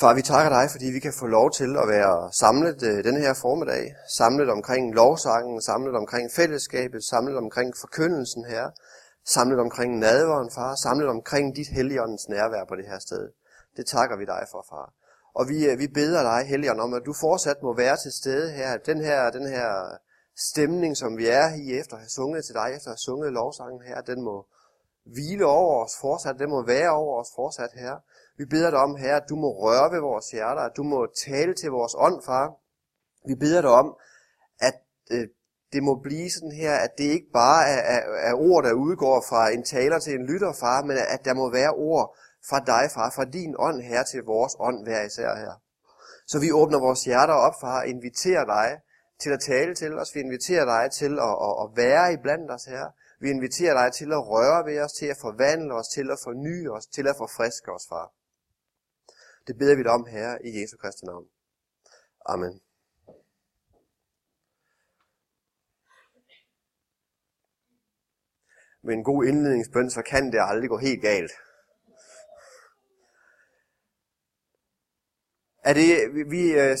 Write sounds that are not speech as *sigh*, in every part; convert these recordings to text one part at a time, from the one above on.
Far, vi takker dig, fordi vi kan få lov til at være samlet øh, denne her formiddag. Samlet omkring lovsangen, samlet omkring fællesskabet, samlet omkring forkyndelsen her. Samlet omkring nadveren, far. Samlet omkring dit helligåndens nærvær på det her sted. Det takker vi dig for, far. Og vi, øh, vi beder dig, helligånd, om at du fortsat må være til stede her. Den her, den her stemning, som vi er i efter at have sunget til dig, efter at have sunget lovsangen her, den må hvile over os fortsat. Den må være over os fortsat her. Vi beder dig om, Herre, at du må røre ved vores hjerter, at du må tale til vores ånd, far. Vi beder dig om, at øh, det må blive sådan her, at det ikke bare er, er, er ord, der udgår fra en taler til en lytter, far, men at der må være ord fra dig, far, fra din ånd her til vores ånd hver især her. Så vi åbner vores hjerter op, far, og inviterer dig til at tale til os. Vi inviterer dig til at, at, at være i blandt os her. Vi inviterer dig til at røre ved os, til at forvandle os, til at forny os, til at forfriske os, far. Det beder vi dig om, Herre, i Jesu Kristi navn. Amen. Med en god indledningsbøn, så kan det aldrig gå helt galt. Er det, vi, øh,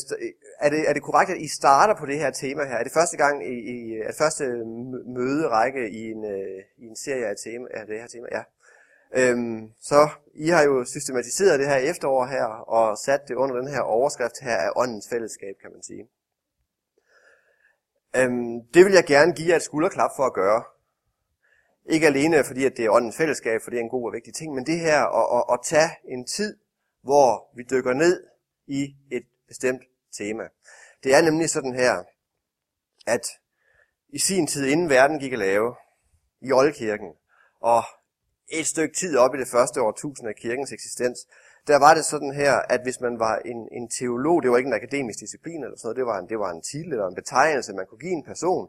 er, det, er det korrekt, at I starter på det her tema her? Er det første gang i, i er det første møderække i en, øh, i en serie af, tema, af det her tema? Ja. Øhm, så I har jo systematiseret det her efterår her, og sat det under den her overskrift her af åndens fællesskab, kan man sige. Øhm, det vil jeg gerne give jer et skulderklap for at gøre. Ikke alene fordi, at det er åndens fællesskab, for det er en god og vigtig ting, men det her at, at, at tage en tid, hvor vi dykker ned i et bestemt tema. Det er nemlig sådan her, at i sin tid, inden verden gik at lave, i Oldkirken, og et stykke tid op i det første årtusind af kirkens eksistens, der var det sådan her, at hvis man var en, en teolog, det var ikke en akademisk disciplin eller sådan noget, det var en, det var en titel eller en betegnelse, man kunne give en person.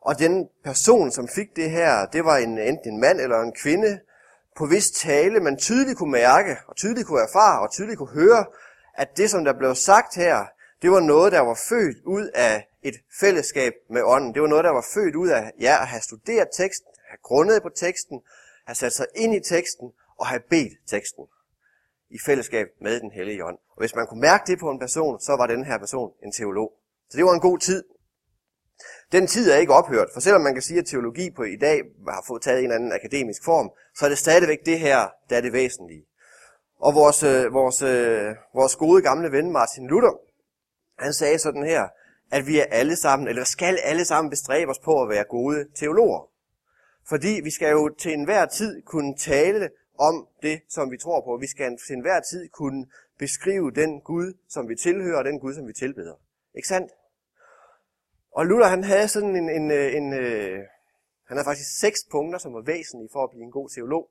Og den person, som fik det her, det var en, enten en mand eller en kvinde, på vis tale, man tydeligt kunne mærke, og tydeligt kunne erfare, og tydeligt kunne høre, at det, som der blev sagt her, det var noget, der var født ud af et fællesskab med ånden. Det var noget, der var født ud af ja, at have studeret teksten, have grundet på teksten, have sat sig ind i teksten og have bedt teksten i fællesskab med den hellige ånd. Og hvis man kunne mærke det på en person, så var den her person en teolog. Så det var en god tid. Den tid er ikke ophørt, for selvom man kan sige, at teologi på i dag har fået taget en eller anden akademisk form, så er det stadigvæk det her, der er det væsentlige. Og vores, øh, vores, øh, vores gode gamle ven Martin Luther, han sagde sådan her, at vi er alle sammen, eller skal alle sammen bestræbe os på at være gode teologer. Fordi vi skal jo til enhver tid kunne tale om det, som vi tror på. Vi skal til enhver tid kunne beskrive den Gud, som vi tilhører, og den Gud, som vi tilbeder. Ikke sandt? Og Luther, han havde sådan en, en, øh, en, en han havde faktisk seks punkter, som var væsentlige for at blive en god teolog.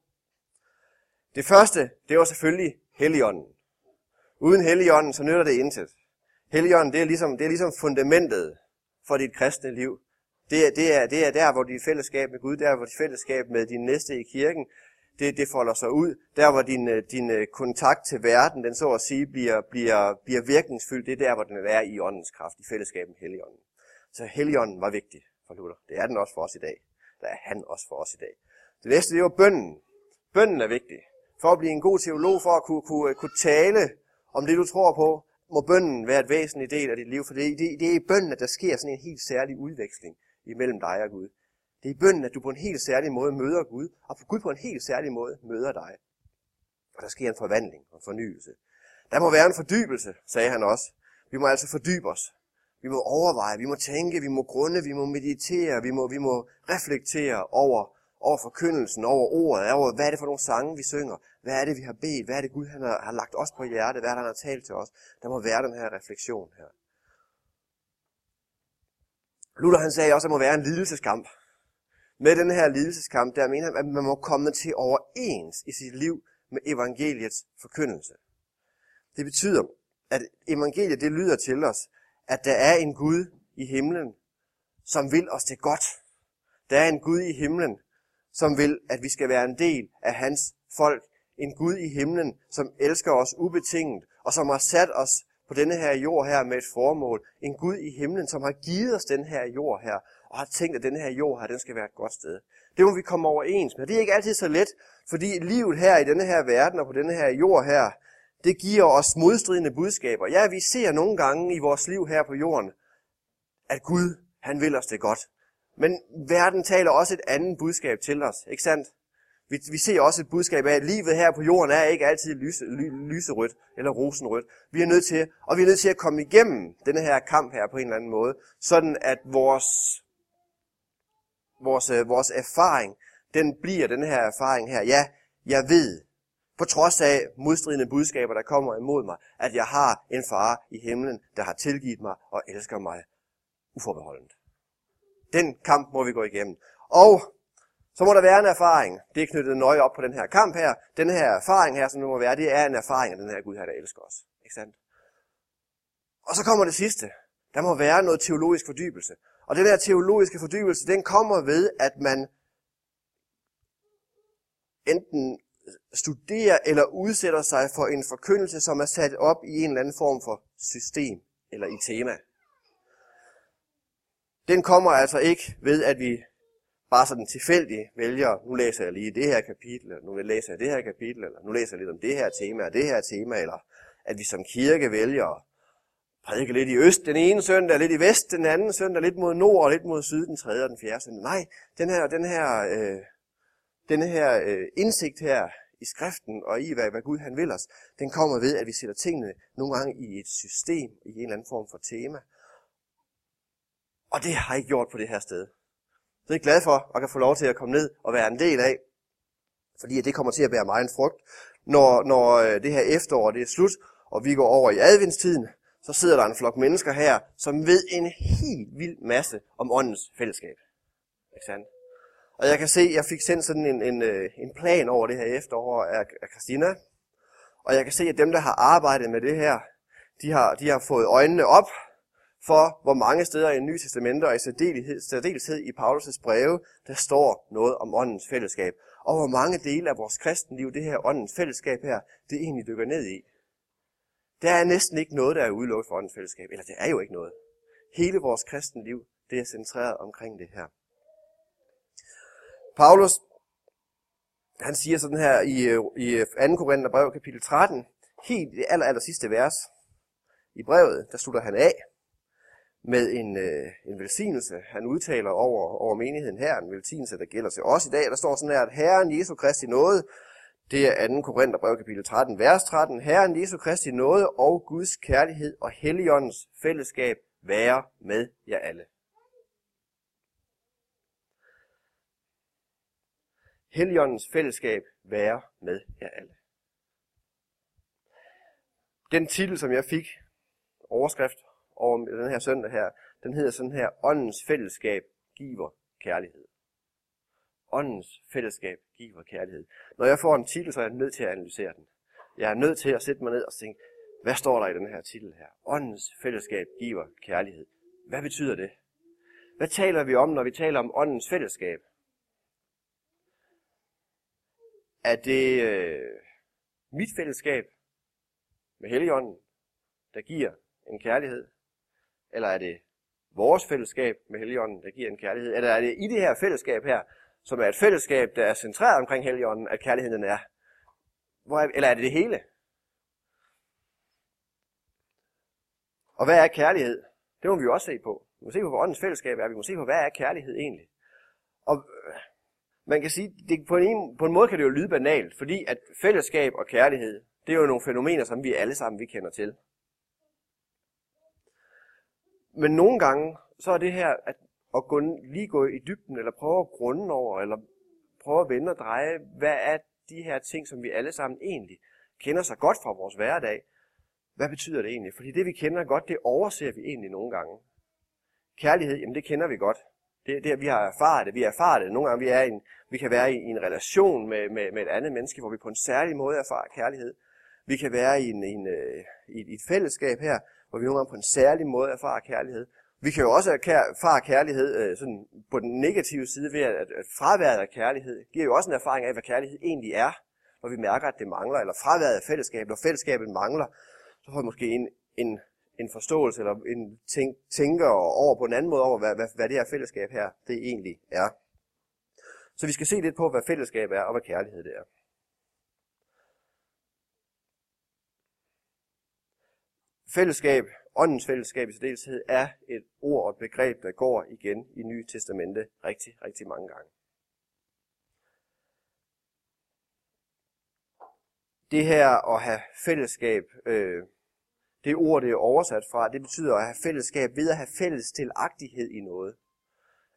Det første, det var selvfølgelig Helligånden. Uden Helligånden, så nytter det intet. Helligånden, det er ligesom, det er ligesom fundamentet for dit kristne liv. Det er, det, er, det er der, hvor dit fællesskab med Gud, der hvor dit fællesskab med din næste i kirken, det, det folder sig ud. Der hvor din, øh, din øh, kontakt til verden, den så at sige, bliver, bliver, bliver virkningsfyldt, det er der, hvor den er i åndens kraft, i fællesskab med Helligånden. Så Helligånden var vigtig for Luther. Det er den også for os i dag. Der er han også for os i dag. Det næste, det var bønden. Bønden er vigtig. For at blive en god teolog, for at kunne, kunne, kunne tale om det, du tror på, må bønden være et væsentligt del af dit liv, for det, det, det er i bønden, at der sker sådan en helt særlig udveksling imellem dig og Gud. Det er i bønden, at du på en helt særlig måde møder Gud, og Gud på en helt særlig måde møder dig. Og der sker en forvandling og en fornyelse. Der må være en fordybelse, sagde han også. Vi må altså fordybe os. Vi må overveje, vi må tænke, vi må grunde, vi må meditere, vi må, vi må reflektere over, over forkyndelsen, over ordet, over hvad er det for nogle sange, vi synger, hvad er det, vi har bedt, hvad er det Gud han har, har lagt os på hjertet, hvad er det, han har talt til os. Der må være den her refleksion her. Luther han sagde også, at der må være en lidelseskamp. Med den her lidelseskamp, der mener han, at man må komme til overens i sit liv med evangeliets forkyndelse. Det betyder, at evangeliet det lyder til os, at der er en Gud i himlen, som vil os det godt. Der er en Gud i himlen, som vil, at vi skal være en del af hans folk. En Gud i himlen, som elsker os ubetinget, og som har sat os på denne her jord her med et formål. En Gud i himlen, som har givet os den her jord her, og har tænkt, at den her jord her, den skal være et godt sted. Det må vi komme overens med. Det er ikke altid så let, fordi livet her i denne her verden og på denne her jord her, det giver os modstridende budskaber. Ja, vi ser nogle gange i vores liv her på jorden, at Gud, han vil os det godt. Men verden taler også et andet budskab til os, ikke sandt? Vi, vi ser også et budskab af, at livet her på jorden er ikke altid lyse, ly, lyserødt eller rosenrødt. Vi er nødt til, og vi er nødt til at komme igennem denne her kamp her på en eller anden måde, sådan at vores, vores, øh, vores erfaring, den bliver den her erfaring her. Ja, jeg ved, på trods af modstridende budskaber, der kommer imod mig, at jeg har en far i himlen, der har tilgivet mig og elsker mig uforbeholdent. Den kamp må vi gå igennem. Og så må der være en erfaring. Det er knyttet nøje op på den her kamp her. Den her erfaring her, som det må være, det er en erfaring af den her Gud her, der elsker os. Ikke sandt? Og så kommer det sidste. Der må være noget teologisk fordybelse. Og den her teologiske fordybelse, den kommer ved, at man enten studerer eller udsætter sig for en forkyndelse, som er sat op i en eller anden form for system eller i tema. Den kommer altså ikke ved, at vi bare sådan tilfældige vælger, nu læser jeg lige det her kapitel, eller nu læser jeg det her kapitel, eller nu læser jeg lidt om det her tema og det her tema, eller at vi som kirke vælger at prædike lidt i øst den ene søndag, lidt i vest den anden søndag, lidt mod nord og lidt mod syd den tredje og den fjerde søndag. Nej, den her, den her, øh, den her øh, indsigt her i skriften og i, hvad, hvad Gud han vil os, den kommer ved, at vi sætter tingene nogle gange i et system, i en eller anden form for tema. Og det har jeg gjort på det her sted. Så jeg er glad for at kan få lov til at komme ned og være en del af, fordi det kommer til at bære mig en frugt. Når, når øh, det her efterår det er slut, og vi går over i adventstiden, så sidder der en flok mennesker her, som ved en helt vild masse om åndens fællesskab. Ikke sandt? Og jeg kan se, at jeg fik sendt sådan en, en, øh, en plan over det her efterår af, af Christina. Og jeg kan se, at dem, der har arbejdet med det her, de har, de har fået øjnene op for, hvor mange steder i Nye Testamente og i særdeleshed, særdeleshed i Paulus' breve, der står noget om åndens fællesskab. Og hvor mange dele af vores kristenliv, det her åndens fællesskab her, det egentlig dykker ned i. Der er næsten ikke noget, der er udelukket for åndens fællesskab. Eller det er jo ikke noget. Hele vores kristenliv, det er centreret omkring det her. Paulus, han siger sådan her i, i 2. Korintherbrev kapitel 13, helt i det aller, aller sidste vers. I brevet, der slutter han af med en, øh, en velsignelse. Han udtaler over, over menigheden her, en velsignelse, der gælder til os i dag. Der står sådan her, at Herren Jesu Kristi nåde, det er 2. Korintherbrev kapitel 13, vers 13. Herren Jesu Kristi nåde og Guds kærlighed og Helligåndens fællesskab være med jer alle. Helligåndens fællesskab være med jer alle. Den titel, som jeg fik, overskrift over den her søndag her, den hedder sådan her, åndens fællesskab giver kærlighed. Åndens fællesskab giver kærlighed. Når jeg får en titel, så er jeg nødt til at analysere den. Jeg er nødt til at sætte mig ned og tænke, hvad står der i den her titel her? Åndens fællesskab giver kærlighed. Hvad betyder det? Hvad taler vi om, når vi taler om åndens fællesskab? Er det øh, mit fællesskab med Helligånden, der giver en kærlighed? Eller er det vores fællesskab med Helligånden, der giver en kærlighed? Eller er det i det her fællesskab her, som er et fællesskab, der er centreret omkring Helligånden, at kærligheden er? Hvor er, eller er det det hele? Og hvad er kærlighed? Det må vi jo også se på. Vi må se på, hvor åndens fællesskab er. Vi må se på, hvad er kærlighed egentlig? Og øh, man kan sige, det, på, en, på en måde kan det jo lyde banalt, fordi at fællesskab og kærlighed, det er jo nogle fænomener, som vi alle sammen vi kender til. Men nogle gange, så er det her at, at gå, lige gå i dybden, eller prøve at grunde over, eller prøve at vende og dreje, hvad er de her ting, som vi alle sammen egentlig kender så godt fra vores hverdag. Hvad betyder det egentlig? Fordi det, vi kender godt, det overser vi egentlig nogle gange. Kærlighed, jamen det kender vi godt. Det, det, vi har erfaret det. Vi har erfaret det. Nogle gange vi, er en, vi kan være i, i en relation med, med, med et andet menneske, hvor vi på en særlig måde erfarer kærlighed. Vi kan være i, en, i, en, øh, i, et, i et fællesskab her, hvor vi nogle gange på en særlig måde erfarer kærlighed. Vi kan jo også erfare kærlighed øh, sådan på den negative side ved, at, at fraværet af kærlighed giver jo også en erfaring af, hvad kærlighed egentlig er, når vi mærker, at det mangler, eller fraværet af fællesskab, når fællesskabet mangler, så får vi måske en, en, en forståelse, eller en tænk, tænker over på en anden måde over, hvad, hvad, hvad det her fællesskab her, det egentlig er. Så vi skal se lidt på, hvad fællesskab er, og hvad kærlighed det er. Fællesskab, åndens fællesskab i særdeleshed, er et ord og et begreb, der går igen i Nye Testamente rigtig, rigtig mange gange. Det her at have fællesskab, øh, det ord, det er oversat fra, det betyder at have fællesskab ved at have fælles tilagtighed i noget.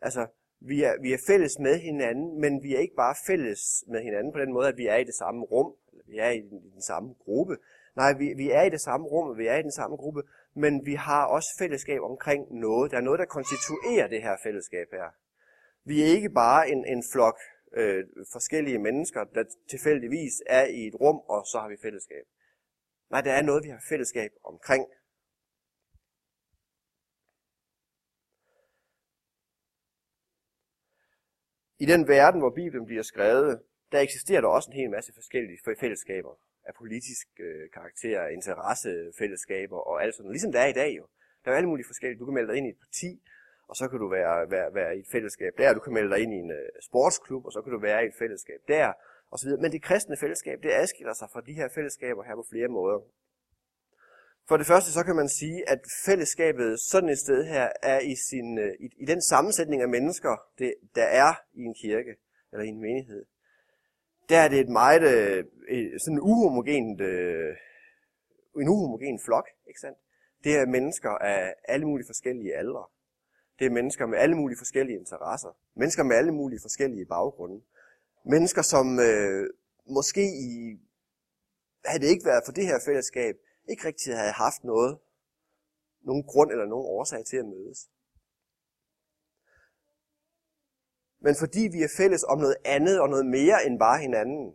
Altså, vi er, vi er fælles med hinanden, men vi er ikke bare fælles med hinanden på den måde, at vi er i det samme rum, eller vi er i den, i den samme gruppe. Nej, vi, vi er i det samme rum, og vi er i den samme gruppe, men vi har også fællesskab omkring noget. Der er noget, der konstituerer det her fællesskab her. Vi er ikke bare en, en flok øh, forskellige mennesker, der tilfældigvis er i et rum, og så har vi fællesskab. Nej, der er noget, vi har fællesskab omkring. I den verden, hvor Bibelen bliver skrevet, der eksisterer der også en hel masse forskellige fællesskaber af politisk øh, karakter, interessefællesskaber og alt sådan Ligesom der er i dag jo. Der er alle mulige forskellige. Du kan melde dig ind i et parti, og så kan du være, være, være i et fællesskab der. Du kan melde dig ind i en øh, sportsklub, og så kan du være i et fællesskab der, og så videre. Men det kristne fællesskab, det adskiller sig fra de her fællesskaber her på flere måder. For det første så kan man sige, at fællesskabet sådan et sted her er i, sin, øh, i, i den sammensætning af mennesker, det, der er i en kirke eller i en menighed. Der er det et meget øh, sådan uhomogent, øh, en uhomogen flok, ikke sandt? Det er mennesker af alle mulige forskellige aldre. Det er mennesker med alle mulige forskellige interesser. Mennesker med alle mulige forskellige baggrunde. Mennesker, som øh, måske i, havde det ikke været for det her fællesskab, ikke rigtig havde haft noget, nogen grund eller nogen årsag til at mødes. Men fordi vi er fælles om noget andet og noget mere end bare hinanden,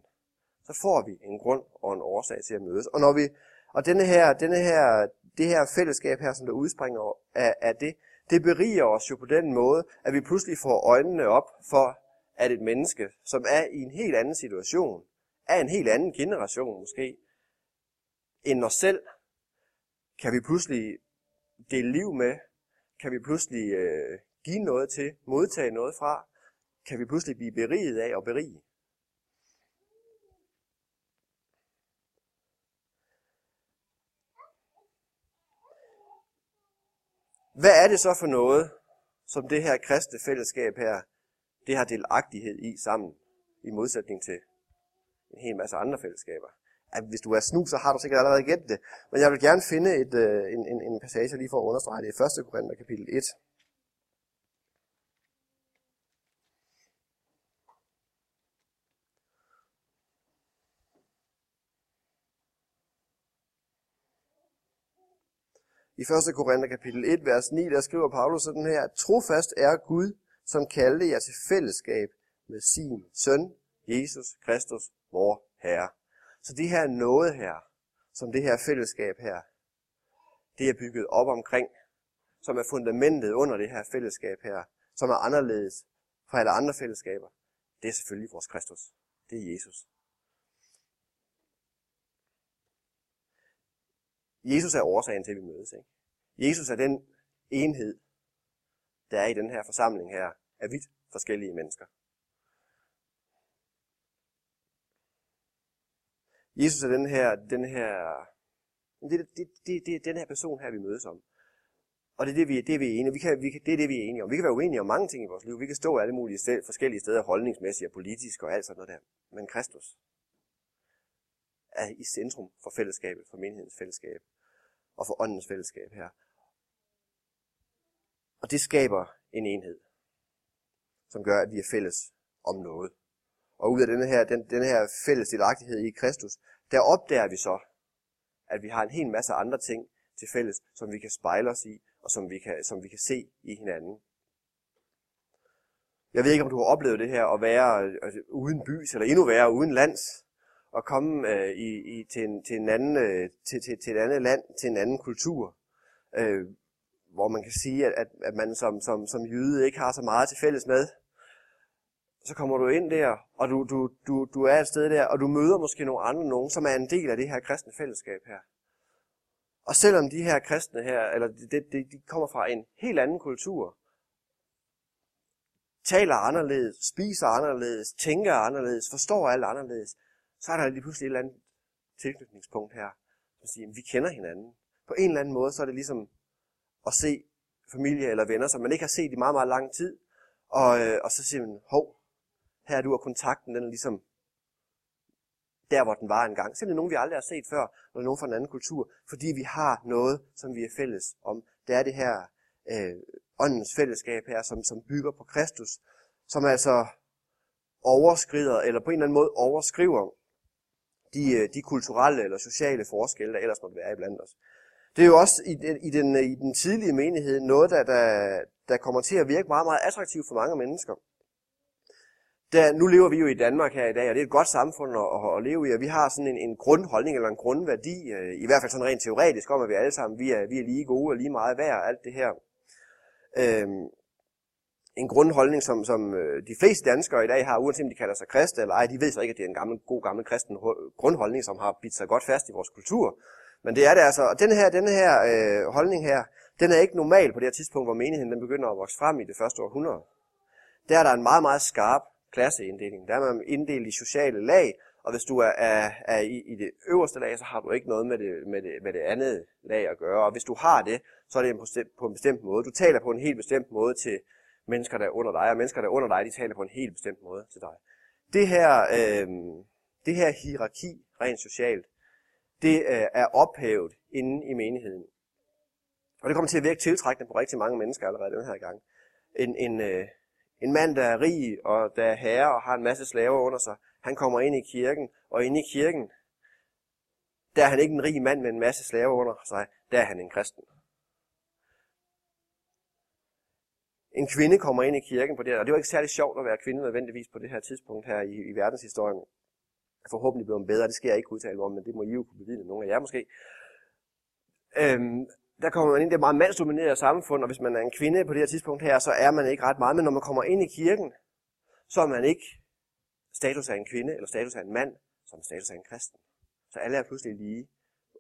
så får vi en grund og en årsag til at mødes. Og når vi og denne her, denne her, det her fællesskab her, som der udspringer af, af det, det beriger os jo på den måde, at vi pludselig får øjnene op for, at et menneske, som er i en helt anden situation, er en helt anden generation måske, end os selv, kan vi pludselig dele liv med, kan vi pludselig øh, give noget til, modtage noget fra, kan vi pludselig blive beriget af og berige. Hvad er det så for noget, som det her kristne fællesskab her, det har delagtighed i sammen, i modsætning til en hel masse andre fællesskaber? At hvis du er snu, så har du sikkert allerede gættet det. Men jeg vil gerne finde et, øh, en, en, en passage lige for at understrege det i 1. Korinther kapitel 1. I 1. Korinther kapitel 1, vers 9, der skriver Paulus sådan her, Trofast er Gud, som kaldte jer til fællesskab med sin søn, Jesus Kristus, vor Herre. Så det her noget her, som det her fællesskab her, det er bygget op omkring, som er fundamentet under det her fællesskab her, som er anderledes fra alle andre fællesskaber, det er selvfølgelig vores Kristus. Det er Jesus. Jesus er årsagen til, at vi mødes. Ikke? Jesus er den enhed, der er i den her forsamling her, af vidt forskellige mennesker. Jesus er den her, den her, det, det, det, det er den her person her, vi mødes om. Og det er det, vi, det, vi er enige. Vi kan, vi kan, det er det, vi er enige om. Vi kan være uenige om mange ting i vores liv. Vi kan stå alle mulige sted, forskellige steder, holdningsmæssigt og politisk og alt sådan noget der. Men Kristus er i centrum for fællesskabet, for menighedens fællesskab og for åndens fællesskab her. Og det skaber en enhed, som gør, at vi er fælles om noget. Og ud af denne her, den, den her fælles delagtighed i Kristus, der opdager vi så, at vi har en hel masse andre ting til fælles, som vi kan spejle os i, og som vi kan, som vi kan se i hinanden. Jeg ved ikke, om du har oplevet det her, at være øh, øh, uden bys, eller endnu værre, uden lands, og komme øh, i, i, til, en, til, en anden, øh, til, til, til et andet land, til en anden kultur, øh, hvor man kan sige, at, at, at man som, som, som jøde ikke har så meget til fælles med. Så kommer du ind der, og du, du, du, du er et sted der, og du møder måske nogle andre nogen, som er en del af det her kristne fællesskab her. Og selvom de her kristne her, eller de, de, de kommer fra en helt anden kultur, taler anderledes, spiser anderledes, tænker anderledes, forstår alt anderledes, så er der lige pludselig et eller andet tilknytningspunkt her, som siger, at vi kender hinanden. på en eller anden måde, så er det ligesom at se familie eller venner, som man ikke har set i meget, meget lang tid. Og, øh, og så siger man, hov, her er du, og kontakten den er ligesom der, hvor den var engang. Simpelthen nogen, vi aldrig har set før, eller nogen fra en anden kultur, fordi vi har noget, som vi er fælles om. Det er det her øh, åndens fællesskab her, som, som bygger på Kristus, som altså overskrider, eller på en eller anden måde overskriver de, øh, de kulturelle eller sociale forskelle, der ellers måtte være iblandt os. Det er jo også i den, i den, øh, i den tidlige menighed noget, der, der, der kommer til at virke meget, meget attraktivt for mange mennesker. Der, nu lever vi jo i Danmark her i dag, og det er et godt samfund at, at, at leve i, og vi har sådan en, en grundholdning eller en grundværdi, øh, i hvert fald sådan rent teoretisk, om at vi alle sammen vi er, vi er lige gode og lige meget værd og alt det her. Øhm, en grundholdning, som, som øh, de fleste danskere i dag har, uanset om de kalder sig kristne eller ej, de ved så ikke, at det er en gammel, god gammel kristen grundholdning, som har bidt sig godt fast i vores kultur. Men det er det altså. Og den her, den her øh, holdning her, den er ikke normal på det her tidspunkt, hvor menigheden den begynder at vokse frem i det første århundrede. Der er der en meget, meget skarp klasseinddeling. Der er man inddelt i sociale lag, og hvis du er, er, er i, i det øverste lag, så har du ikke noget med det, med, det, med det andet lag at gøre. Og hvis du har det, så er det en, på en bestemt måde. Du taler på en helt bestemt måde til mennesker, der er under dig, og mennesker, der er under dig, de taler på en helt bestemt måde til dig. Det her, øh, det her hierarki, rent socialt, det øh, er ophævet inde i menigheden. Og det kommer til at virke tiltrækkende på rigtig mange mennesker allerede den her gang. En, en, øh, en mand, der er rig og der er herre og har en masse slaver under sig, han kommer ind i kirken, og inde i kirken, der er han ikke en rig mand med en masse slaver under sig, der er han en kristen. En kvinde kommer ind i kirken på det, og det var ikke særlig sjovt at være kvinde nødvendigvis på det her tidspunkt her i, i verdenshistorien. Forhåbentlig bliver bedre, det skal jeg ikke udtale om, men det må I jo kunne bevidne, nogle af jer måske. Øhm, der kommer man ind, det er meget mandsdomineret samfund, og hvis man er en kvinde på det her tidspunkt her, så er man ikke ret meget. Men når man kommer ind i kirken, så er man ikke status af en kvinde eller status af en mand, som status af en kristen. Så alle er pludselig lige.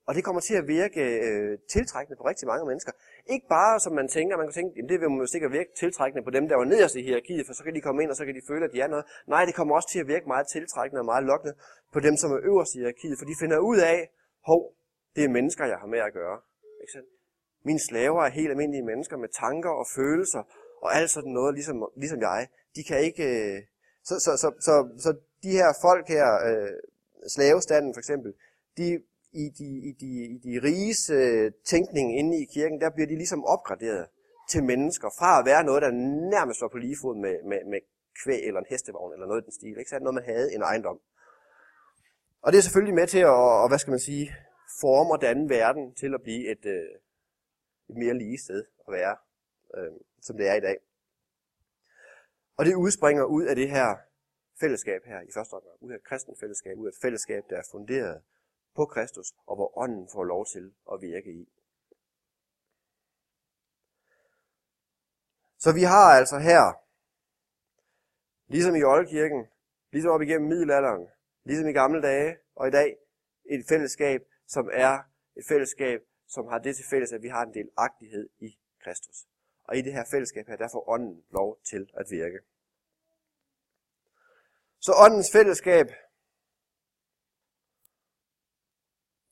Og det kommer til at virke øh, tiltrækkende på rigtig mange mennesker. Ikke bare som man tænker, man kan tænke, jamen det vil jo sikkert virke tiltrækkende på dem, der var nederst i hierarkiet, for så kan de komme ind, og så kan de føle, at de er noget. Nej, det kommer også til at virke meget tiltrækkende og meget lokkende på dem, som er øverst i hierarkiet, for de finder ud af, hov, det er mennesker, jeg har med at gøre. Ikke sandt? Mine slaver er helt almindelige mennesker med tanker og følelser og alt sådan noget, ligesom, ligesom jeg. De kan ikke... Øh, så, så, så, så, så de her folk her, øh, slavestanden for eksempel, de, i de, i de, i de riges øh, tænkning inde i kirken, der bliver de ligesom opgraderet til mennesker, fra at være noget, der nærmest var på lige fod med, med, med kvæg eller en hestevogn eller noget i den stil. Ikke? Så er det noget, man havde en ejendom. Og det er selvfølgelig med til at, og, hvad skal man sige, forme og danne verden til at blive et, øh, et mere lige sted at være, øh, som det er i dag. Og det udspringer ud af det her fællesskab her i første omgang, ud af et kristen fællesskab, ud af et fællesskab, der er funderet på Kristus, og hvor ånden får lov til at virke i. Så vi har altså her, ligesom i Oldkirken, ligesom op igennem middelalderen, ligesom i gamle dage og i dag, et fællesskab, som er et fællesskab, som har det til fælles, at vi har en del agtighed i Kristus. Og i det her fællesskab her, der får ånden lov til at virke. Så åndens fællesskab,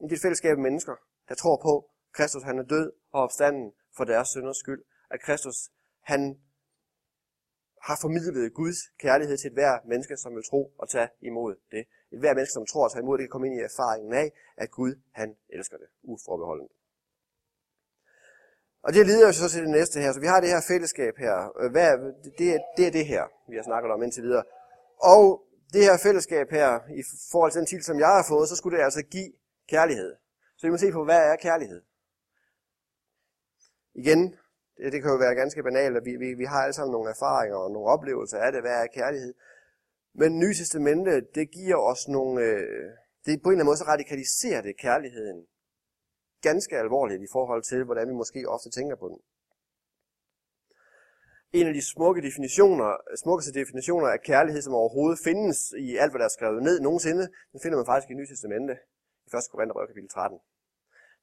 det er et fællesskab af mennesker, der tror på, at Kristus han er død og opstanden for deres synders skyld. At Kristus han har formidlet Guds kærlighed til et hver menneske, som vil tro og tage imod det. Et hver menneske, som tror og tager imod det, kan komme ind i erfaringen af, at Gud han elsker det uforbeholdent. Og det leder jo så til det næste her. Så vi har det her fællesskab her. Hvad, det, er, det er det her, vi har snakket om indtil videre. Og det her fællesskab her, i forhold til den titel, som jeg har fået, så skulle det altså give kærlighed. Så vi må se på, hvad er kærlighed? Igen, det, det kan jo være ganske banalt, og vi, vi, vi har alle sammen nogle erfaringer og nogle oplevelser af det, hvad er kærlighed. Men Nye Testamente, det giver os nogle, øh, det på en eller anden måde så radikaliserer det kærligheden ganske alvorligt i forhold til, hvordan vi måske ofte tænker på den. En af de smukke definitioner, smukkeste definitioner af kærlighed, som overhovedet findes i alt, hvad der er skrevet ned nogensinde, den finder man faktisk i Nye Testamente, i 1. Korintherbrev kapitel 13.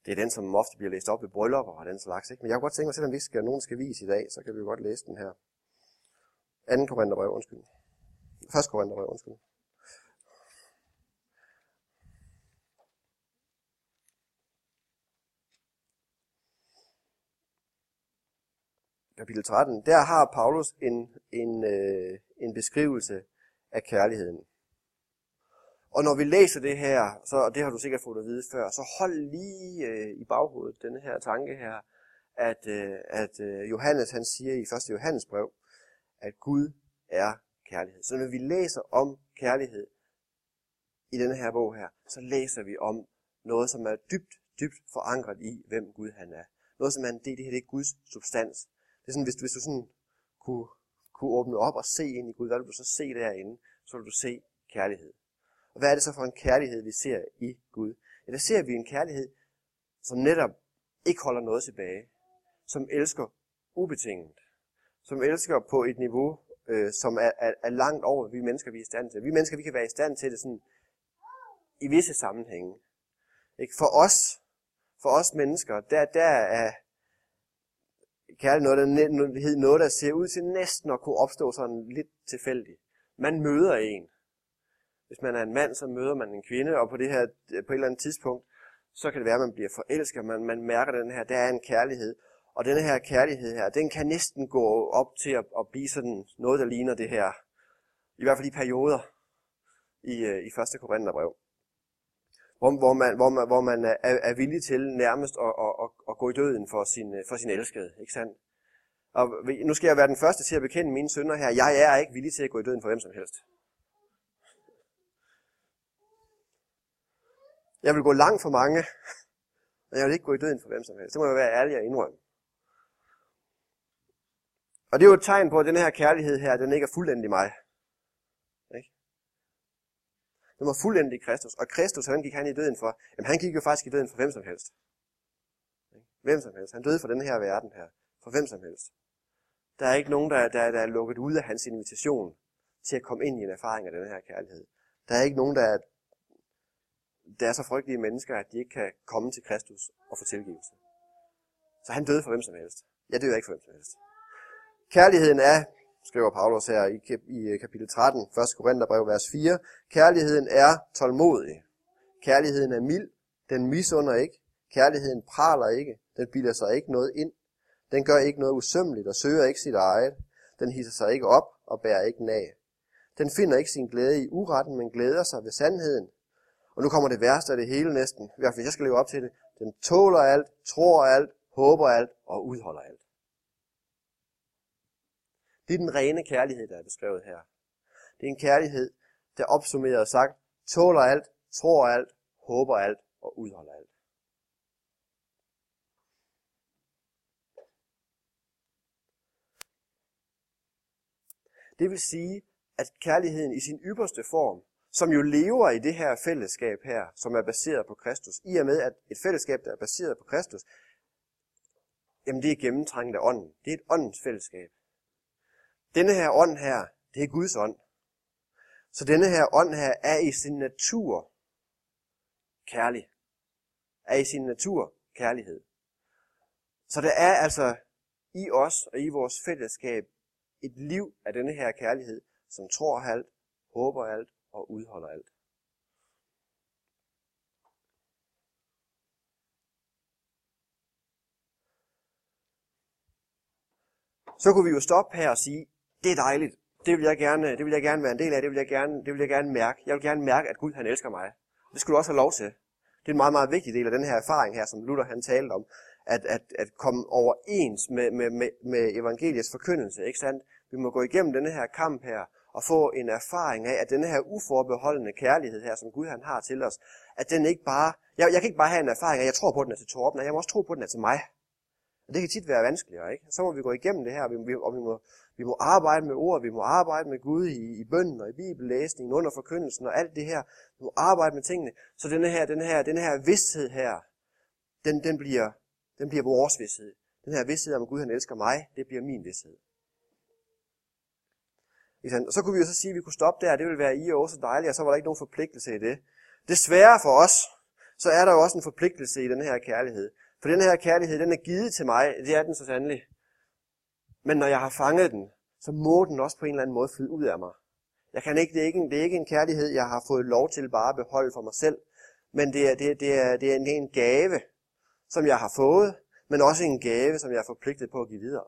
Det er den, som ofte bliver læst op ved bryllupper og den slags. Ikke? Men jeg kunne godt tænke mig, selvom vi skal, nogen skal vise i dag, så kan vi godt læse den her. 2. Korintherbrev, undskyld. 1. Korintherbrev, undskyld. kapitel 13, der har Paulus en, en, øh, en beskrivelse af kærligheden. Og når vi læser det her, så, og det har du sikkert fået at vide før, så hold lige øh, i baghovedet denne her tanke her, at, øh, at øh, Johannes han siger i 1. Johannes brev, at Gud er kærlighed. Så når vi læser om kærlighed i denne her bog her, så læser vi om noget, som er dybt, dybt forankret i, hvem Gud han er. Noget, som er en del, det her det er Guds substans. Det er sådan, hvis, hvis du sådan kunne, kunne åbne op og se ind i Gud, hvad vil du så se derinde? Så vil du se kærlighed. Og hvad er det så for en kærlighed, vi ser i Gud? Ja, der ser vi en kærlighed, som netop ikke holder noget tilbage. Som elsker ubetinget. Som elsker på et niveau, øh, som er, er, er langt over, vi mennesker vi er i stand til. Vi mennesker vi kan være i stand til det sådan i visse sammenhænge. Ikke? For os, for os mennesker, der, der er kærlighed noget, der, noget, der ser ud til næsten at kunne opstå sådan lidt tilfældigt. Man møder en. Hvis man er en mand, så møder man en kvinde, og på det her, øh, på et eller andet tidspunkt, så kan det være, at man bliver forelsket, man, man mærker den her, der er en kærlighed. Og den her kærlighed her, den kan næsten gå op til at, at blive sådan noget, der ligner det her. I hvert fald i perioder i, øh, i 1. Korintherbrev hvor, hvor, man, hvor, man, hvor man er, er villig til nærmest at, at, at, at gå i døden for sin, øh, for sin elskede. Ikke sandt? Og nu skal jeg være den første til at bekende mine sønder her. Jeg er ikke villig til at gå i døden for hvem som helst. Jeg vil gå langt for mange, *laughs* men jeg vil ikke gå i døden for hvem som helst. Det må jeg være ærlig og indrømme. Og det er jo et tegn på, at den her kærlighed her, den ikke er fuldendt i mig. Ikke? Den var fuldendt i Kristus. Og Kristus, han gik han i døden for? Jamen han gik jo faktisk i døden for hvem som helst. Hvem som helst. Han døde for den her verden her. For hvem som helst. Der er ikke nogen, der, der, der er lukket ud af hans invitation til at komme ind i en erfaring af den her kærlighed. Der er ikke nogen, der er, der er så frygtelige mennesker, at de ikke kan komme til Kristus og få tilgivelse. Så han døde for hvem som helst. Jeg dør ikke for hvem som helst. Kærligheden er skriver Paulus her i, i øh, kapitel 13, 1. Korintherbrev, vers 4. Kærligheden er tålmodig. Kærligheden er mild. Den misunder ikke. Kærligheden praler ikke. Den bilder sig ikke noget ind. Den gør ikke noget usømmeligt og søger ikke sit eget. Den hisser sig ikke op og bærer ikke nag. Den finder ikke sin glæde i uretten, men glæder sig ved sandheden. Og nu kommer det værste af det hele næsten, i hvert fald jeg skal leve op til det. Den tåler alt, tror alt, håber alt og udholder alt. Det er den rene kærlighed, der er beskrevet her. Det er en kærlighed, der opsummeret sagt, tåler alt, tror alt, håber alt og udholder alt. Det vil sige, at kærligheden i sin ypperste form, som jo lever i det her fællesskab her, som er baseret på Kristus, i og med at et fællesskab, der er baseret på Kristus, jamen det er gennemtrængt af ånden. Det er et åndens fællesskab. Denne her ånd her, det er Guds ånd. Så denne her ånd her er i sin natur kærlig. Er i sin natur kærlighed. Så der er altså i os og i vores fællesskab et liv af denne her kærlighed, som tror alt, håber alt og udholder alt. Så kunne vi jo stoppe her og sige, det er dejligt. Det vil jeg gerne, det vil jeg gerne være en del af. Det vil jeg gerne, det vil jeg gerne mærke. Jeg vil gerne mærke, at Gud han elsker mig. Det skulle du også have lov til. Det er en meget, meget vigtig del af den her erfaring her, som Luther han talte om. At, at, at komme overens med, med, med, med evangeliets forkyndelse. Ikke sandt? Vi må gå igennem den her kamp her, og få en erfaring af, at den her uforbeholdende kærlighed her, som Gud han har til os, at den ikke bare, jeg, jeg kan ikke bare have en erfaring af, at jeg tror på, at den er til Torben, jeg må også tro på, at den er til mig. Og det kan tit være vanskeligere, ikke? Så må vi gå igennem det her, og vi, og vi må vi må arbejde med ord, vi må arbejde med Gud i, i bønden og i bibellæsningen, under forkyndelsen og alt det her. Vi må arbejde med tingene. Så denne her, den her, den her vidsthed her, den, den, bliver, den bliver vores vidsthed. Den her vidsthed om, at Gud han elsker mig, det bliver min vidsthed. Og så kunne vi jo så sige, at vi kunne stoppe der, det ville være i og så dejligt, og så var der ikke nogen forpligtelse i det. Desværre for os, så er der jo også en forpligtelse i den her kærlighed. For den her kærlighed, den er givet til mig, det er den så sandelig. Men når jeg har fanget den, så må den også på en eller anden måde flyde ud af mig. Jeg kan ikke, det, er ikke en, det er ikke en kærlighed, jeg har fået lov til bare at beholde for mig selv, men det er, det, det, er, det er, en, det er en gave, som jeg har fået, men også en gave, som jeg er forpligtet på at give videre.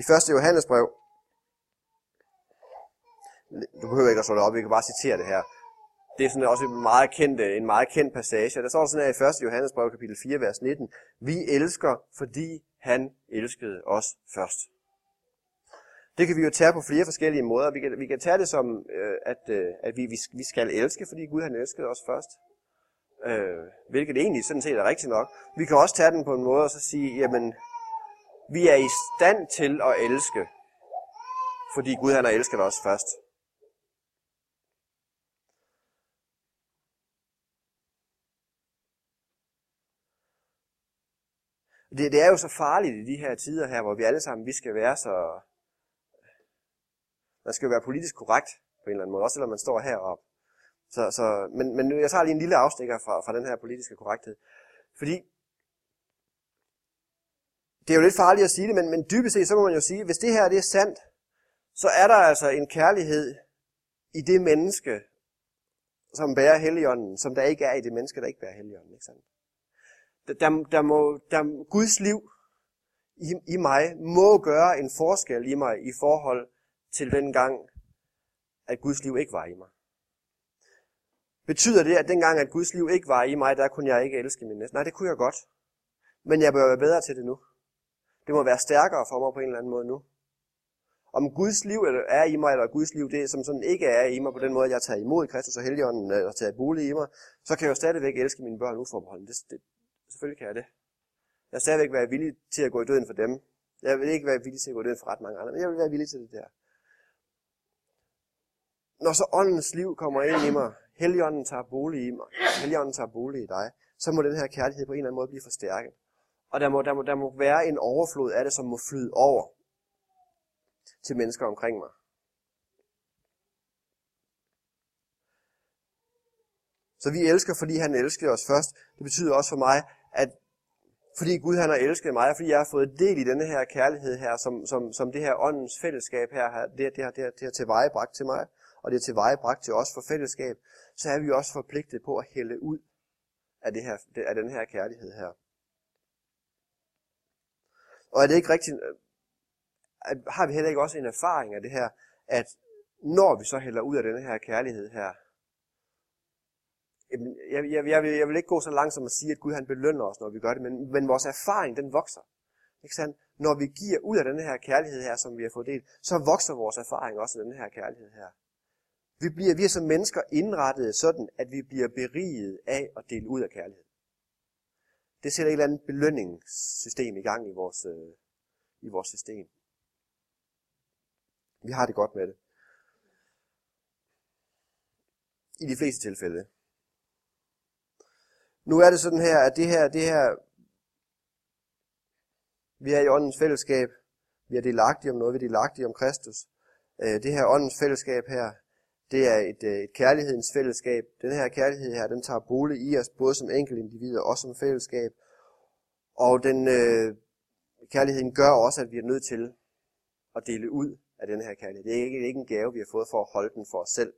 I 1. Johannes brev, du behøver ikke at slå det op, vi kan bare citere det her. Det er sådan også en meget kendt, en meget kendt passage. Der står sådan her i 1. Johannes brev, kapitel 4, vers 19. Vi elsker, fordi han elskede os først. Det kan vi jo tage på flere forskellige måder. Vi kan, vi kan tage det som, øh, at, øh, at vi, vi skal elske, fordi Gud han elskede os først. Øh, hvilket egentlig sådan set er rigtigt nok. Vi kan også tage den på en måde og så sige, jamen, vi er i stand til at elske, fordi Gud han har elsket os først. Det, det er jo så farligt i de her tider her, hvor vi alle sammen vi skal være så... Man skal jo være politisk korrekt på en eller anden måde, også selvom man står heroppe. Så, så, men, men jeg tager lige en lille afstikker fra, fra den her politiske korrekthed. Fordi det er jo lidt farligt at sige det, men, men dybest set så må man jo sige, hvis det her det er sandt, så er der altså en kærlighed i det menneske, som bærer helligånden, som der ikke er i det menneske, der ikke bærer helligånden. Ikke sandt? der, der må, der, Guds liv i, i mig må gøre en forskel i mig i forhold til den gang, at Guds liv ikke var i mig. Betyder det, at dengang, at Guds liv ikke var i mig, der kunne jeg ikke elske min næste? Nej, det kunne jeg godt. Men jeg bør være bedre til det nu. Det må være stærkere for mig på en eller anden måde nu. Om Guds liv er i mig, eller Guds liv det, som sådan ikke er i mig på den måde, jeg tager imod Kristus og Helligånden, øh, og tager bolig i mig, så kan jeg jo stadigvæk elske mine børn uforbeholdent. Det, det, Selvfølgelig kan jeg det. Jeg vil stadigvæk være villig til at gå i døden for dem. Jeg vil ikke være villig til at gå i døden for ret mange andre, men jeg vil være villig til det der. Når så åndens liv kommer ind i mig, Helligånden tager bolig i mig, Helligånden tager bolig i dig, så må den her kærlighed på en eller anden måde blive forstærket. Og der må, der må, der må være en overflod af det, som må flyde over til mennesker omkring mig. Så vi elsker, fordi han elskede os først. Det betyder også for mig, at fordi Gud han har elsket mig, og fordi jeg har fået del i denne her kærlighed her, som, som, som det her åndens fællesskab her, det, det, det, det, det har tilvejebragt til mig, og det er tilvejebragt til os for fællesskab, så er vi også forpligtet på at hælde ud af, det her, af den her kærlighed her. Og er det ikke rigtigt, øh, at har vi heller ikke også en erfaring af det her, at når vi så hælder ud af den her kærlighed her, jeg, jeg, jeg, vil, jeg vil ikke gå så langt som at sige, at Gud han belønner os, når vi gør det, men, men vores erfaring, den vokser. Ikke sandt? Når vi giver ud af den her kærlighed her, som vi har fået delt, så vokser vores erfaring også af den her kærlighed her. Vi, bliver, vi er som mennesker indrettet sådan, at vi bliver beriget af at dele ud af kærlighed. Det sætter et eller andet belønningssystem i gang i vores, øh, i vores system. Vi har det godt med det. I de fleste tilfælde. Nu er det sådan her, at det her, det her, vi er i åndens fællesskab, vi er delagtige om noget, vi er delagtige om Kristus. Øh, det her åndens fællesskab her, det er et, øh, et kærlighedens fællesskab. Den her kærlighed her, den tager bolig i os, både som enkeltindivider og som fællesskab. Og den øh, kærligheden gør også, at vi er nødt til at dele ud af den her kærlighed. Det er ikke, det er ikke en gave, vi har fået for at holde den for os selv.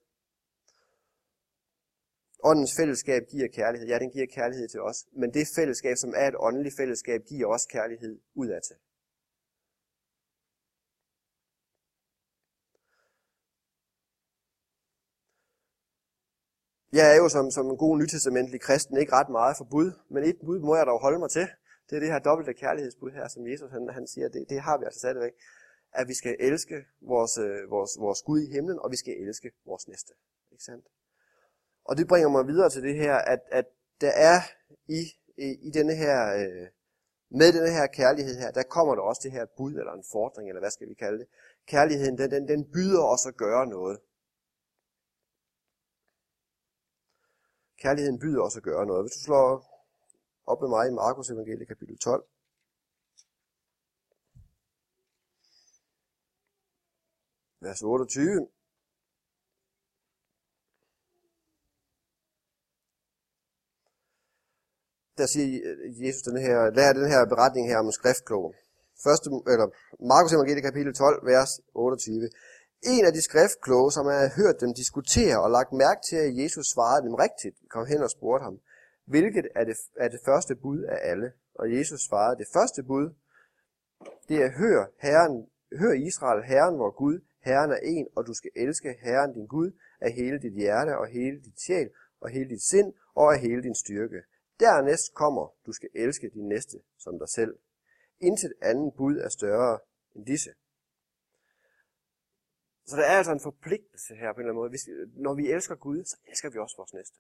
Åndens fællesskab giver kærlighed. Ja, den giver kærlighed til os. Men det fællesskab, som er et åndeligt fællesskab, giver også kærlighed udad Jeg er jo som, som en god nytestamentlig kristen ikke ret meget for bud, men et bud må jeg dog holde mig til. Det er det her dobbelte kærlighedsbud her, som Jesus han, han siger, det, det har vi altså stadigvæk. At vi skal elske vores, øh, vores, vores Gud i himlen, og vi skal elske vores næste. Ikke sandt? Og det bringer mig videre til det her, at, at der er i, i, i denne her, øh, med denne her kærlighed her, der kommer der også det her bud, eller en fordring, eller hvad skal vi kalde det. Kærligheden, den, den, den byder os at gøre noget. Kærligheden byder os at gøre noget. Hvis du slår op med mig i Markus evangelie kapitel 12, vers 28, der siger Jesus den her, lærer den her beretning her om skriftklog. Første, eller Markus evangelie kapitel 12, vers 28. En af de skriftkloge, som havde hørt dem diskutere og lagt mærke til, at Jesus svarede dem rigtigt, kom hen og spurgte ham, hvilket er det, er det første bud af alle? Og Jesus svarede, det første bud, det er, hør Herren, Hør Israel, Herren vor Gud, Herren er en, og du skal elske Herren din Gud af hele dit hjerte og hele dit sjæl og hele dit sind og af hele din styrke. Dernæst kommer, du skal elske din næste som dig selv. Intet andet bud er større end disse. Så der er altså en forpligtelse her på en eller anden måde. Hvis, når vi elsker Gud, så elsker vi også vores næste.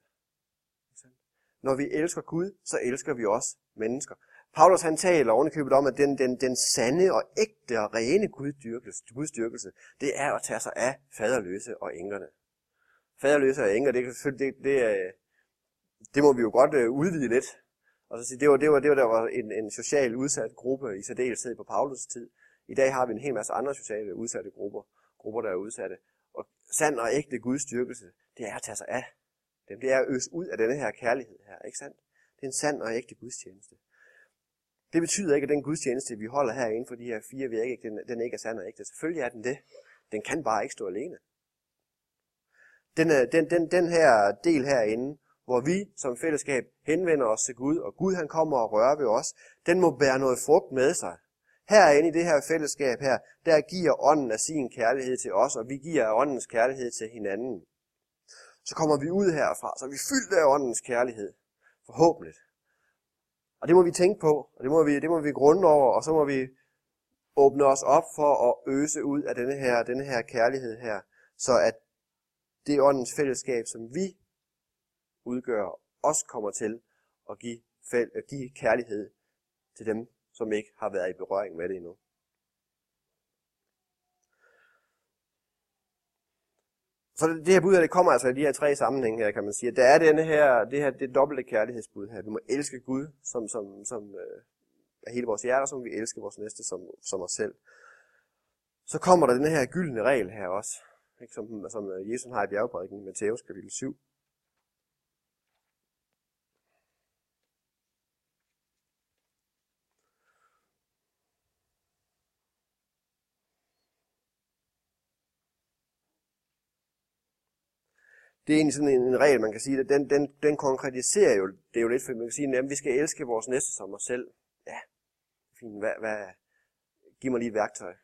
Når vi elsker Gud, så elsker vi også mennesker. Paulus han taler ovenikøbet om, at den, den, den sande og ægte og rene guddyrkelse, gudstyrkelse, det er at tage sig af faderløse og enkerne. Faderløse og enker, det, det, det, det, det må vi jo godt øh, udvide lidt. Og så sige, det var, det var, det var, der var en, en social udsat gruppe i særdeleshed på Paulus tid. I dag har vi en hel masse andre sociale udsatte grupper, grupper der er udsatte. Og sand og ægte gudstyrkelse, det er at tage sig af dem. Det er at øse ud af denne her kærlighed her, ikke sandt? Det er en sand og ægte gudstjeneste. Det betyder ikke, at den gudstjeneste, vi holder her inden for de her fire virke, den, den ikke er sand og ægte. Selvfølgelig er den det. Den kan bare ikke stå alene. Den, øh, den, den, den her del herinde, hvor vi som fællesskab henvender os til Gud, og Gud han kommer og rører ved os, den må bære noget frugt med sig. Herinde i det her fællesskab her, der giver ånden af sin kærlighed til os, og vi giver åndens kærlighed til hinanden. Så kommer vi ud herfra, så er vi fyldt af åndens kærlighed. Forhåbentlig. Og det må vi tænke på, og det må vi, det må vi grunde over, og så må vi åbne os op for at øse ud af denne her, denne her kærlighed her, så at det åndens fællesskab, som vi udgør, også kommer til at give, at give kærlighed til dem, som ikke har været i berøring med det endnu. Så det, det her bud her, det kommer altså i de her tre sammenhænge her, kan man sige. Der er denne her, det her det dobbelte kærlighedsbud her. Vi må elske Gud som, som, som øh, af hele vores hjerte, som vi elsker vores næste som, som os selv. Så kommer der den her gyldne regel her også, ikke, som, som øh, Jesus har i bjergprædiken i Matthæus kapitel 7. det er egentlig sådan en, en regel, man kan sige, at den, den, den konkretiserer jo, det er jo lidt, for man kan sige, at vi skal elske vores næste som os selv. Ja, fint. Hvad, hvad, giv mig lige et værktøj. Et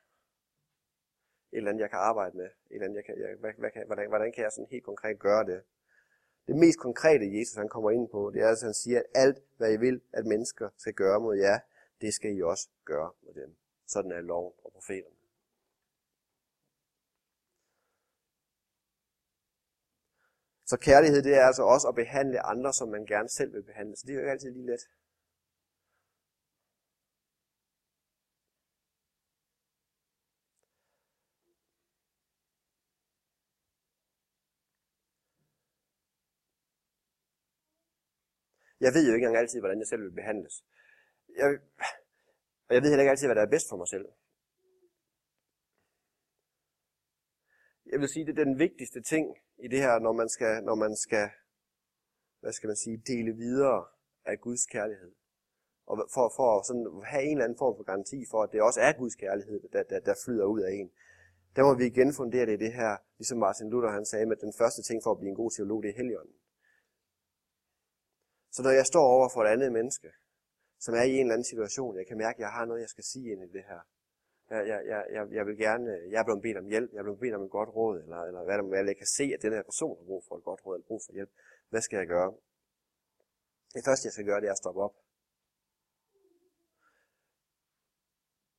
eller andet, jeg kan arbejde med. Et eller andet, jeg kan, jeg, hvad, hvad kan, hvordan, hvordan kan jeg sådan helt konkret gøre det? Det mest konkrete, Jesus han kommer ind på, det er, at han siger, at alt, hvad I vil, at mennesker skal gøre mod jer, det skal I også gøre mod dem. Sådan er loven og profeterne. Så kærlighed, det er altså også at behandle andre, som man gerne selv vil behandle. Så det er jo ikke altid lige let. Jeg ved jo ikke engang altid, hvordan jeg selv vil behandles. Jeg, og jeg ved heller ikke altid, hvad der er bedst for mig selv. Jeg vil sige, det er den vigtigste ting, i det her, når man skal, når man skal hvad skal man sige, dele videre af Guds kærlighed. Og for, for at sådan have en eller anden form for garanti for, at det også er Guds kærlighed, der, der, der flyder ud af en. Der må vi igen fundere det i det her, ligesom Martin Luther han sagde, med den første ting for at blive en god teolog, det er heligånden. Så når jeg står over for et andet menneske, som er i en eller anden situation, jeg kan mærke, at jeg har noget, jeg skal sige ind i det her, jeg, jeg, jeg, jeg vil gerne, øh, jeg er blevet bedt om hjælp, jeg er blevet bedt om et godt råd, eller, eller hvad, der, jeg kan se, at den her person har brug for et godt råd, eller brug for hjælp. Hvad skal jeg gøre? Det første, jeg skal gøre, det er at stoppe op.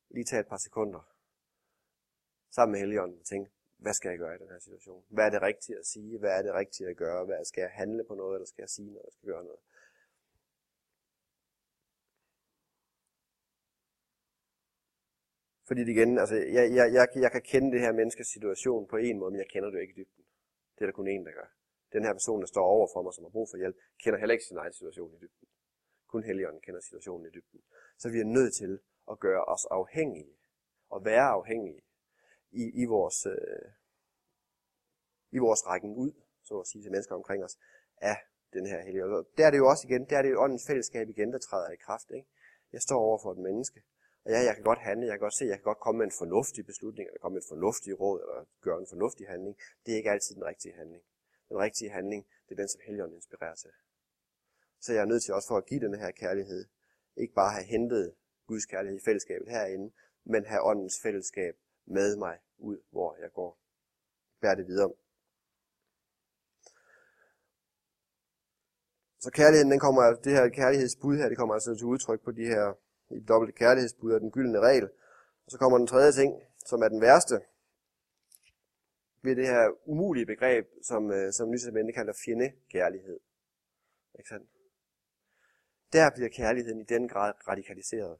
Lige tage et par sekunder. Sammen med Helligånden og tænke, hvad skal jeg gøre i den her situation? Hvad er det rigtige at sige? Hvad er det rigtige at gøre? Hvad skal jeg handle på noget, eller skal jeg sige noget, eller skal jeg gøre noget? Fordi det igen, altså, jeg, jeg, jeg, jeg kan kende det her menneskes situation på en måde, men jeg kender det jo ikke i dybden. Det er der kun en, der gør. Den her person, der står over for mig, som har brug for hjælp, kender heller ikke sin egen situation i dybden. Kun Helligånden kender situationen i dybden. Så vi er nødt til at gøre os afhængige, og være afhængige i, i, vores, øh, i vores rækken ud, så at sige, til mennesker omkring os, af den her hellige. Der er det jo også igen, der er det jo åndens fællesskab igen, der træder i kraft. Ikke? Jeg står over for et menneske, og ja, jeg kan godt handle, jeg kan godt se, jeg kan godt komme med en fornuftig beslutning, eller komme med et fornuftigt råd, eller gøre en fornuftig handling. Det er ikke altid den rigtige handling. Den rigtige handling, det er den, som Helligånden inspirerer til. Så jeg er nødt til også for at give den her kærlighed, ikke bare have hentet Guds kærlighed i fællesskabet herinde, men have åndens fællesskab med mig ud, hvor jeg går. Bær det videre. Så kærligheden, den kommer, det her kærlighedsbud her, det kommer altså til udtryk på de her i dobbelte kærlighedsbud og den gyldne regel. Og så kommer den tredje ting, som er den værste, ved det her umulige begreb, som, øh, som Nytestamentet kalder fjendekærlighed. Ikke sandt? Der bliver kærligheden i den grad radikaliseret.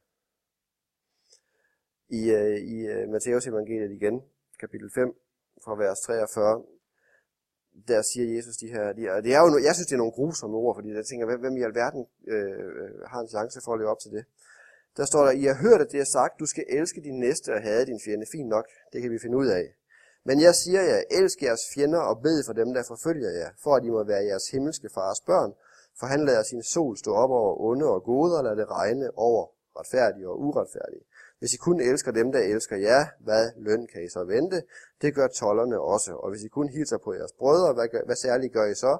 I, øh, i uh, Matteus evangeliet igen, kapitel 5, fra vers 43, der siger Jesus de her, de og det er jo, jeg synes, det er nogle grusomme ord, fordi jeg tænker, hvem, hvem i alverden øh, øh har en chance for at leve op til det? Der står der, I har hørt, at det er sagt, du skal elske din næste og hade din fjende. Fint nok, det kan vi finde ud af. Men jeg siger jer, elsk jeres fjender og bed for dem, der forfølger jer, for at I må være jeres himmelske fars børn, for han lader sin sol stå op over onde og gode, og lader det regne over retfærdige og uretfærdige. Hvis I kun elsker dem, der elsker jer, hvad løn kan I så vente? Det gør tollerne også. Og hvis I kun hilser på jeres brødre, hvad, gør, hvad særligt gør I så?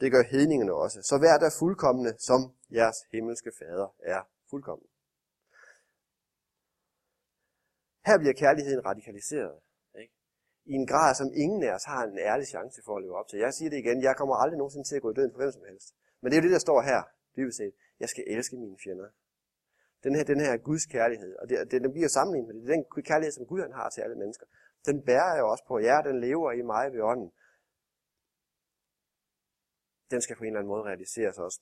Det gør hedningerne også. Så vær der fuldkommende, som jeres himmelske fader er fuldkommen. Her bliver kærligheden radikaliseret. Ikke? I en grad, som ingen af os har en ærlig chance for at leve op til. Jeg siger det igen, jeg kommer aldrig nogensinde til at gå i døden for hvem som helst. Men det er jo det, der står her, dybest set. Jeg skal elske mine fjender. Den her, den her Guds kærlighed, og det, det, den bliver sammenlignet med det. Det er den kærlighed, som Gud han har til alle mennesker. Den bærer jeg også på jer, den lever i mig ved ånden. Den skal på en eller anden måde realiseres også.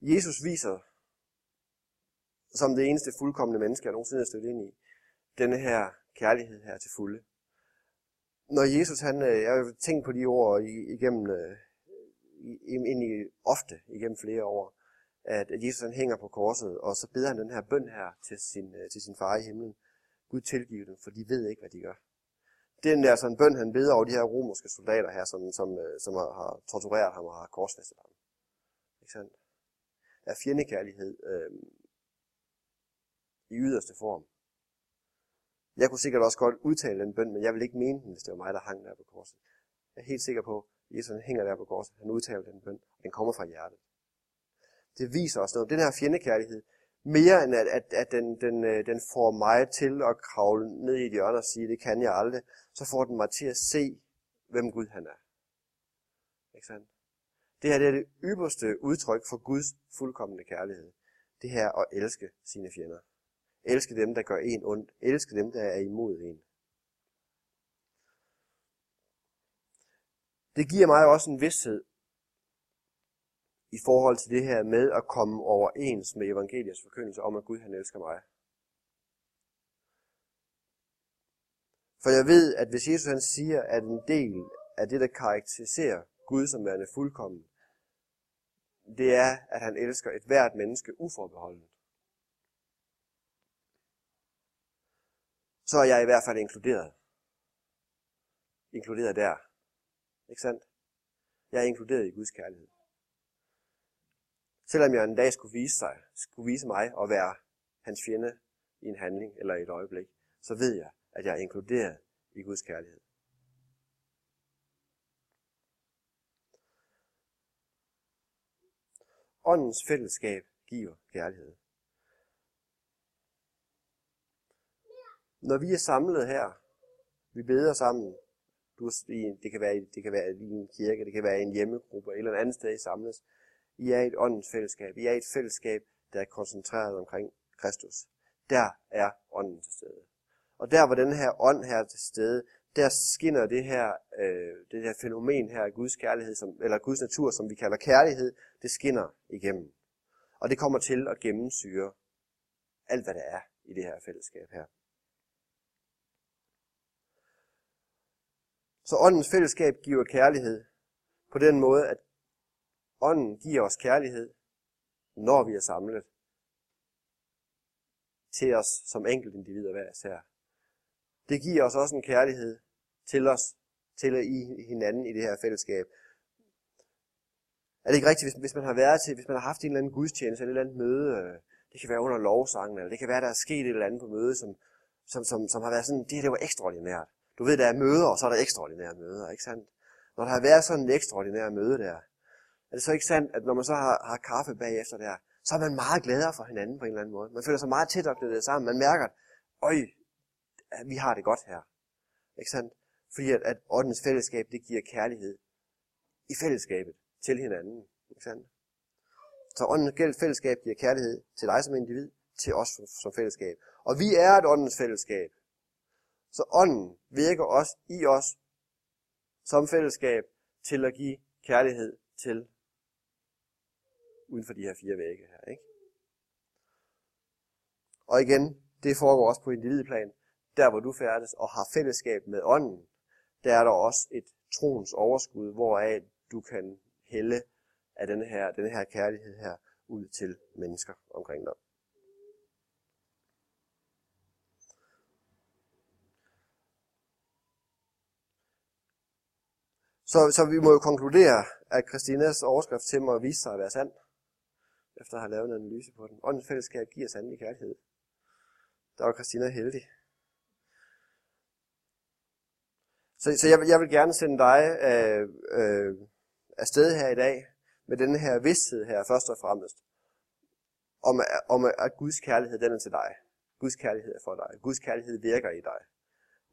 Jesus viser, som det eneste fuldkommende menneske, jeg nogensinde har stødt ind i, denne her kærlighed her til fulde. Når Jesus, han, øh, jeg har tænkt på de ord igennem, øh, ind i, ofte igennem flere år, at Jesus han hænger på korset, og så beder han den her bøn her til sin, øh, til sin far i himlen. Gud tilgive dem, for de ved ikke, hvad de gør. Det er den der sådan bøn, han beder over de her romerske soldater her, som, som, som har tortureret ham og har korsfæstet ham. Ikke sandt? Af fjendekærlighed øh, i yderste form. Jeg kunne sikkert også godt udtale den bøn, men jeg vil ikke mene den, hvis det var mig, der hang der på korset. Jeg er helt sikker på, at Jesus hænger der på korset. Han udtaler den bøn, og den kommer fra hjertet. Det viser os noget. Den her fjendekærlighed, mere end at, at, at den, den, øh, den får mig til at kravle ned i et hjørne og sige, det kan jeg aldrig, så får den mig til at se, hvem Gud han er. Ikke sandt? Det her det er det ypperste udtryk for Guds fuldkommende kærlighed. Det her at elske sine fjender. Elske dem, der gør en ondt. Elske dem, der er imod en. Det giver mig også en vidsthed i forhold til det her med at komme overens med evangeliets forkyndelse om, at Gud han elsker mig. For jeg ved, at hvis Jesus han siger, at en del af det, der karakteriserer Gud som værende fuldkommen, det er, at han elsker et hvert menneske uforbeholdent. Så er jeg i hvert fald inkluderet. Inkluderet der. Ikke sandt? Jeg er inkluderet i Guds kærlighed. Selvom jeg en dag skulle vise, sig, skulle vise mig at være hans fjende i en handling eller i et øjeblik, så ved jeg, at jeg er inkluderet i Guds kærlighed. Åndens fællesskab giver kærlighed. Når vi er samlet her, vi beder sammen, du, det, kan være, det kan være i en kirke, det kan være i en hjemmegruppe, eller et andet sted, I samles. I er et åndens fællesskab. I er et fællesskab, der er koncentreret omkring Kristus. Der er ånden til stede. Og der, hvor den her ånd her er til stede, der skinner det her, øh, det her fænomen her af Guds kærlighed, som, eller Guds natur, som vi kalder kærlighed, det skinner igennem. Og det kommer til at gennemsyre alt, hvad der er i det her fællesskab her. Så åndens fællesskab giver kærlighed på den måde, at ånden giver os kærlighed, når vi er samlet til os som enkelte individer hver især. Det giver os også en kærlighed til os, til i hinanden i det her fællesskab. Er det ikke rigtigt, hvis, hvis man har været til, hvis man har haft en eller anden gudstjeneste eller et eller andet møde, øh, det kan være under lovsangen, eller det kan være, der er sket et eller andet på mødet, som, som, som, som har været sådan, det, det var ekstraordinært. Du ved, der er møder, og så er der ekstraordinære møder, ikke sandt? når der har været sådan en ekstraordinær møde der, er det så ikke sandt, at når man så har, har kaffe bagefter der, så er man meget gladere for hinanden på en eller anden måde. Man føler sig meget tæt knyttet sammen. Man mærker, at øj, vi har det godt her. Ikke sandt? Fordi at, at åndens fællesskab, det giver kærlighed i fællesskabet til hinanden. Ikke sandt? Så åndens fællesskab giver kærlighed til dig som individ, til os som fællesskab. Og vi er et åndens fællesskab. Så ånden virker også i os som fællesskab til at give kærlighed til uden for de her fire vægge her. Ikke? Og igen, det foregår også på individplan. Der hvor du færdes og har fællesskab med ånden, der er der også et troens overskud, hvoraf du kan hælde af den her, denne her kærlighed her ud til mennesker omkring dig. Så, så vi må jo konkludere, at Christinas overskrift til mig viste sig at være sand, efter at have lavet en analyse på den. Åndens fællesskab giver sandelig kærlighed. Der var Christina heldig. Så, så jeg, jeg vil gerne sende dig øh, øh, afsted her i dag med den her vidsthed her, først og fremmest, om, om at Guds kærlighed den er til dig. Guds kærlighed er for dig. Guds kærlighed virker i dig.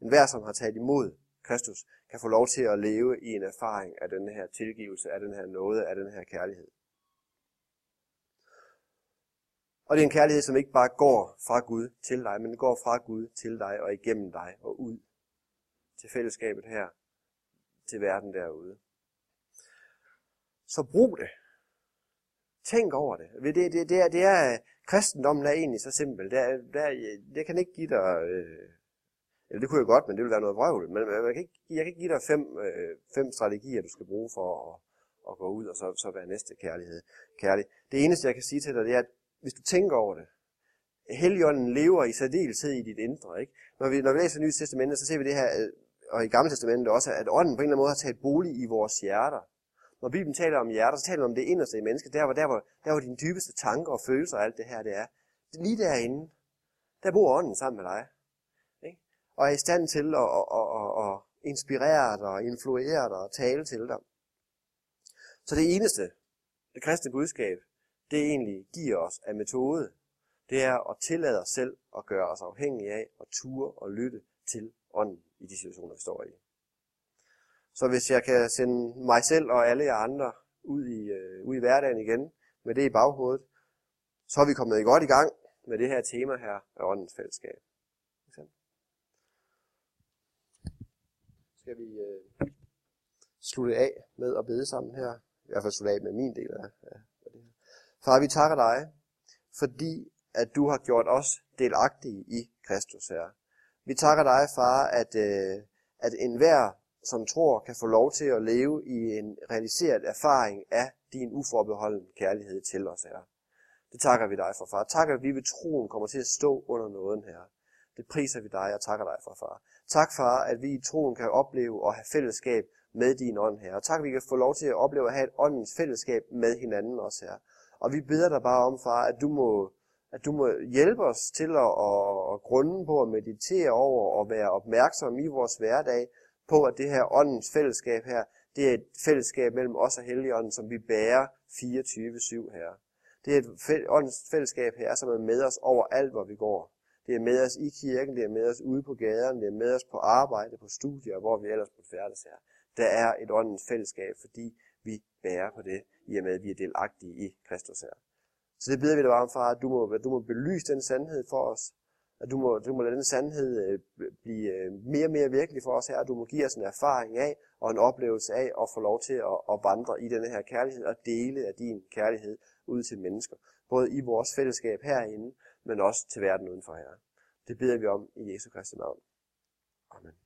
En hver, som har taget imod Kristus, kan få lov til at leve i en erfaring af den her tilgivelse, af den her nåde, af den her kærlighed. Og det er en kærlighed, som ikke bare går fra Gud til dig, men går fra Gud til dig og igennem dig og ud til fællesskabet her, til verden derude. Så brug det. Tænk over det. Det, det, det, er, det er, kristendommen er egentlig så simpel. Det, er, det, er, det kan ikke give dig, øh, eller det kunne jeg godt, men det ville være noget vrøvl. Men jeg kan ikke, jeg kan ikke give dig fem, øh, fem strategier, du skal bruge for at, at gå ud og så, så være næste kærlighed. Kærlig. Det eneste, jeg kan sige til dig, det er, at hvis du tænker over det, Helligånden lever i særdeleshed i dit indre. Ikke? Når, vi, når vi læser Nye Testamentet, så ser vi det her, og i Gamle Testamentet også, at ånden på en eller anden måde har taget bolig i vores hjerter. Når Bibelen taler om hjerter, så taler den om det inderste i mennesket, der hvor, der, hvor, der hvor dine dybeste tanker og følelser og alt det her det er. Lige derinde, der bor ånden sammen med dig. Ikke? Og er i stand til at, at, at, at, at inspirere dig, influere dig og tale til dig. Så det eneste, det kristne budskab, det egentlig giver os af metode, det er at tillade os selv at gøre os afhængige af at ture og lytte til ånden i de situationer, vi står i. Så hvis jeg kan sende mig selv og alle jer andre ud i, øh, ud i hverdagen igen, med det i baghovedet, så er vi kommet godt i gang med det her tema her af åndens fællesskab. Skal vi øh, slutte af med at bede sammen her? I hvert fald slutte af med min del af, af det her. Far, vi takker dig, fordi at du har gjort os delagtige i Kristus her. Vi takker dig, far, at, øh, at enhver, som tror, kan få lov til at leve i en realiseret erfaring af din uforbeholden kærlighed til os, her. Det takker vi dig for, far. Tak, at vi ved troen kommer til at stå under nåden, her. Det priser vi dig og takker dig for, far. Tak, far, at vi i troen kan opleve og have fællesskab med din ånd, her. Og tak, at vi kan få lov til at opleve at have et åndens fællesskab med hinanden også, her. Og vi beder dig bare om, far, at du må at du må hjælpe os til at, at, at grunde på at meditere over og være opmærksom i vores hverdag på, at det her åndens fællesskab her, det er et fællesskab mellem os og Helligånden, som vi bærer 24-7 her. Det er et åndens fællesskab her, som er med os over alt, hvor vi går. Det er med os i kirken, det er med os ude på gaderne, det er med os på arbejde, på studier, hvor vi ellers måtte færdes her. Der er et åndens fællesskab, fordi vi bærer på det, i og med at vi er delagtige i Kristus her. Så det beder vi dig bare om, far, at du må, du må belyse den sandhed for os. At du må, du må lade den sandhed øh, blive øh, mere og mere virkelig for os her. At du må give os en erfaring af og en oplevelse af at få lov til at, at vandre i denne her kærlighed og dele af din kærlighed ud til mennesker. Både i vores fællesskab herinde, men også til verden udenfor her. Det beder vi om i Jesu Kristi navn. Amen.